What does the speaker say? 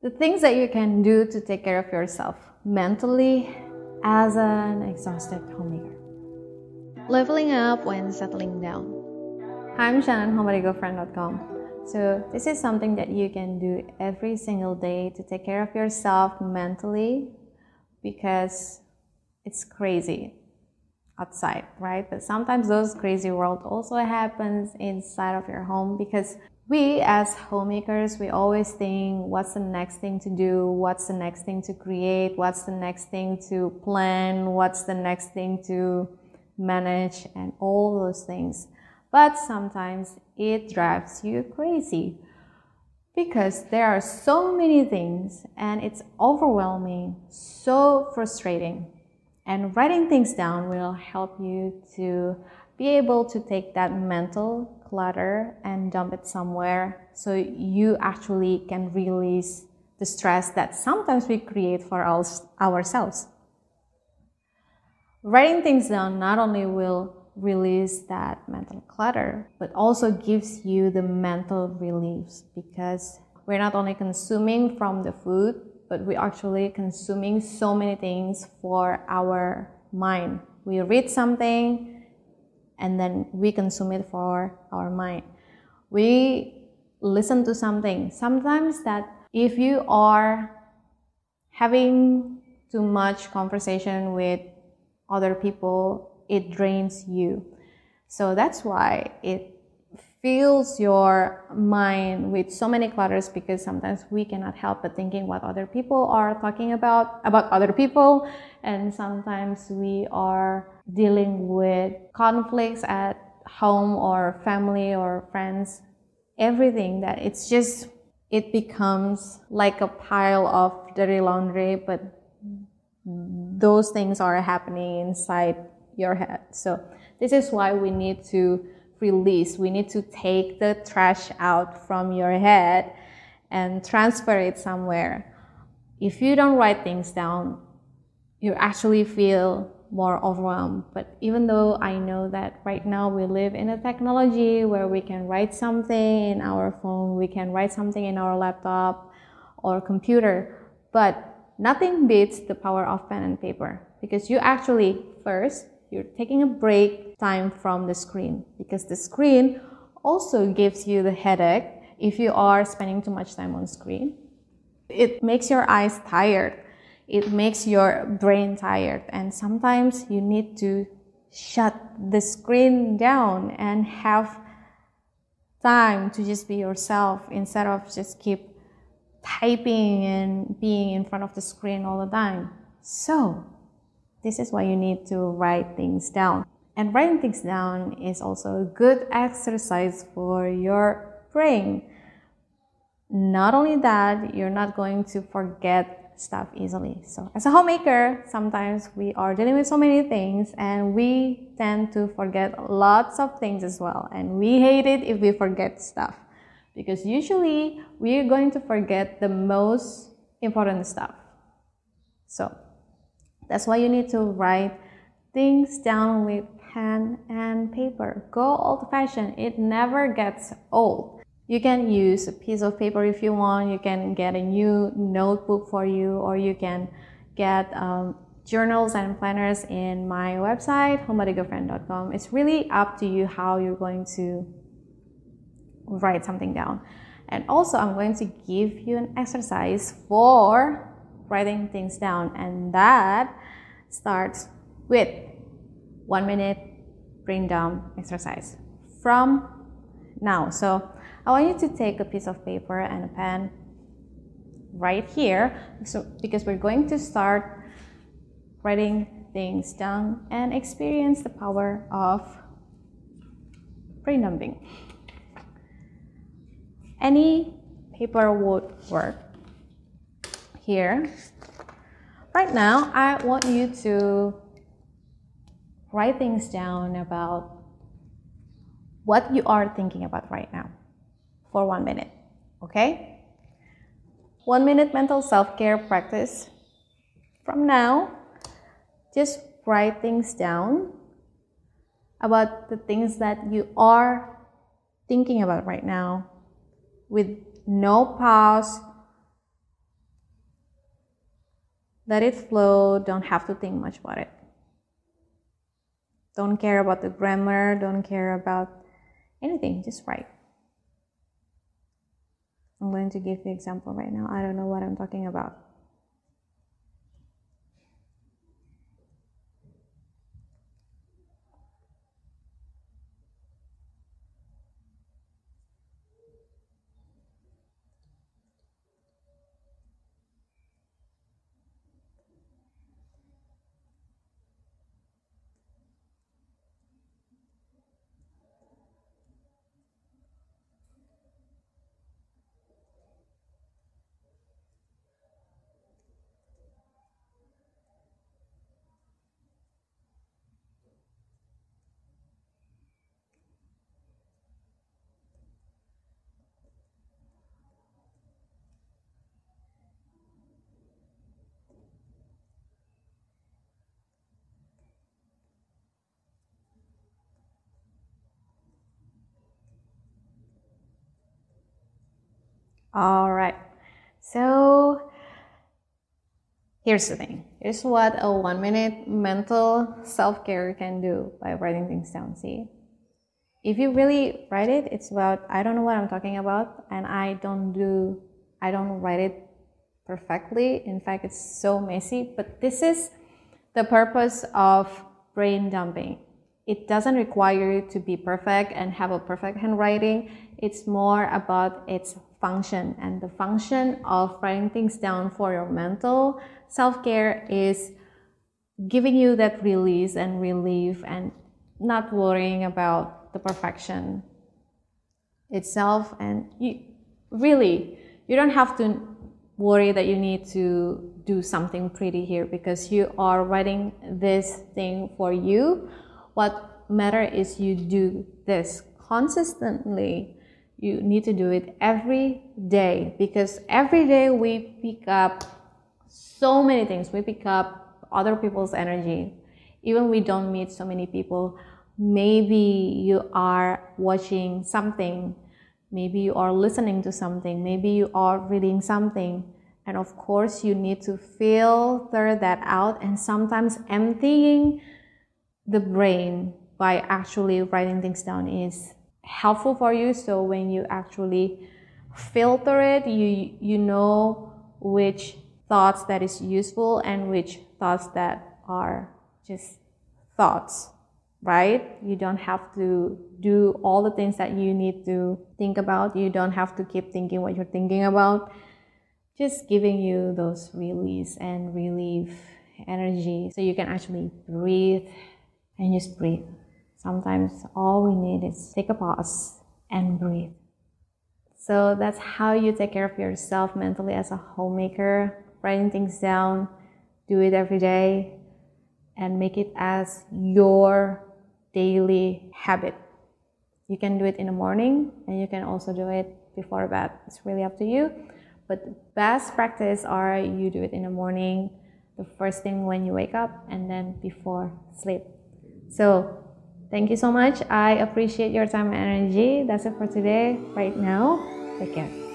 The things that you can do to take care of yourself mentally as an exhausted homemaker. Leveling up when settling down. Hi, I'm Shannon, homeedagofriend.com. So, this is something that you can do every single day to take care of yourself mentally because it's crazy outside, right? But sometimes those crazy world also happens inside of your home because we as homemakers, we always think what's the next thing to do? What's the next thing to create? What's the next thing to plan? What's the next thing to manage and all those things. But sometimes it drives you crazy because there are so many things and it's overwhelming, so frustrating. And writing things down will help you to be able to take that mental clutter and dump it somewhere so you actually can release the stress that sometimes we create for us, ourselves. Writing things down not only will release that mental clutter, but also gives you the mental reliefs because we're not only consuming from the food, but we're actually consuming so many things for our mind. We read something and then we consume it for our mind. We listen to something. Sometimes that if you are having too much conversation with other people, it drains you. So that's why it fills your mind with so many clutters because sometimes we cannot help but thinking what other people are talking about about other people. And sometimes we are dealing with conflicts at home or family or friends. Everything that it's just it becomes like a pile of dirty laundry but those things are happening inside your head. So this is why we need to release. We need to take the trash out from your head and transfer it somewhere. If you don't write things down, you actually feel more overwhelmed. But even though I know that right now we live in a technology where we can write something in our phone, we can write something in our laptop or computer, but nothing beats the power of pen and paper because you actually first you're taking a break time from the screen because the screen also gives you the headache if you are spending too much time on screen. It makes your eyes tired. It makes your brain tired. And sometimes you need to shut the screen down and have time to just be yourself instead of just keep typing and being in front of the screen all the time. So, this is why you need to write things down. And writing things down is also a good exercise for your brain. Not only that, you're not going to forget stuff easily. So, as a homemaker, sometimes we are dealing with so many things and we tend to forget lots of things as well. And we hate it if we forget stuff because usually we're going to forget the most important stuff. So, that's why you need to write things down with pen and paper. Go old fashioned, it never gets old. You can use a piece of paper if you want, you can get a new notebook for you, or you can get um, journals and planners in my website, homeedagofriend.com. It's really up to you how you're going to write something down. And also, I'm going to give you an exercise for writing things down, and that starts with one minute brain dump exercise from now. So I want you to take a piece of paper and a pen right here so, because we're going to start writing things down and experience the power of brain dumping. Any paper would work. Here, right now, I want you to write things down about what you are thinking about right now for one minute. Okay? One minute mental self care practice. From now, just write things down about the things that you are thinking about right now with no pause, let it flow, don't have to think much about it. Don't care about the grammar, don't care about anything, just write. I'm going to give the example right now. I don't know what I'm talking about. All right. So here's the thing. Here's what a one minute mental self care can do by writing things down. See, if you really write it, it's about I don't know what I'm talking about, and I don't do I don't write it perfectly. In fact, it's so messy. But this is the purpose of brain dumping. It doesn't require you to be perfect and have a perfect handwriting. It's more about its function. And the function of writing things down for your mental self care is giving you that release and relief and not worrying about the perfection itself. And you really, you don't have to worry that you need to do something pretty here because you are writing this thing for you. What matter is you do this consistently you need to do it every day because every day we pick up so many things. We pick up other people's energy. Even we don't meet so many people. Maybe you are watching something. Maybe you are listening to something. Maybe you are reading something. And of course, you need to filter that out and sometimes emptying the brain by actually writing things down is helpful for you. So when you actually filter it you you know which thoughts that is useful and which thoughts that are just thoughts right? You don't have to do all the things that you need to think about. You don't have to keep thinking what you're thinking about. Just giving you those release and relief energy so you can actually breathe and just breathe Sometimes all we need is take a pause and breathe. So that's how you take care of yourself mentally as a homemaker, writing things down, do it every day, and make it as your daily habit. You can do it in the morning and you can also do it before bed. It's really up to you. But the best practice are you do it in the morning, the first thing when you wake up, and then before sleep. So Thank you so much. I appreciate your time and energy. That's it for today. Right now, take care.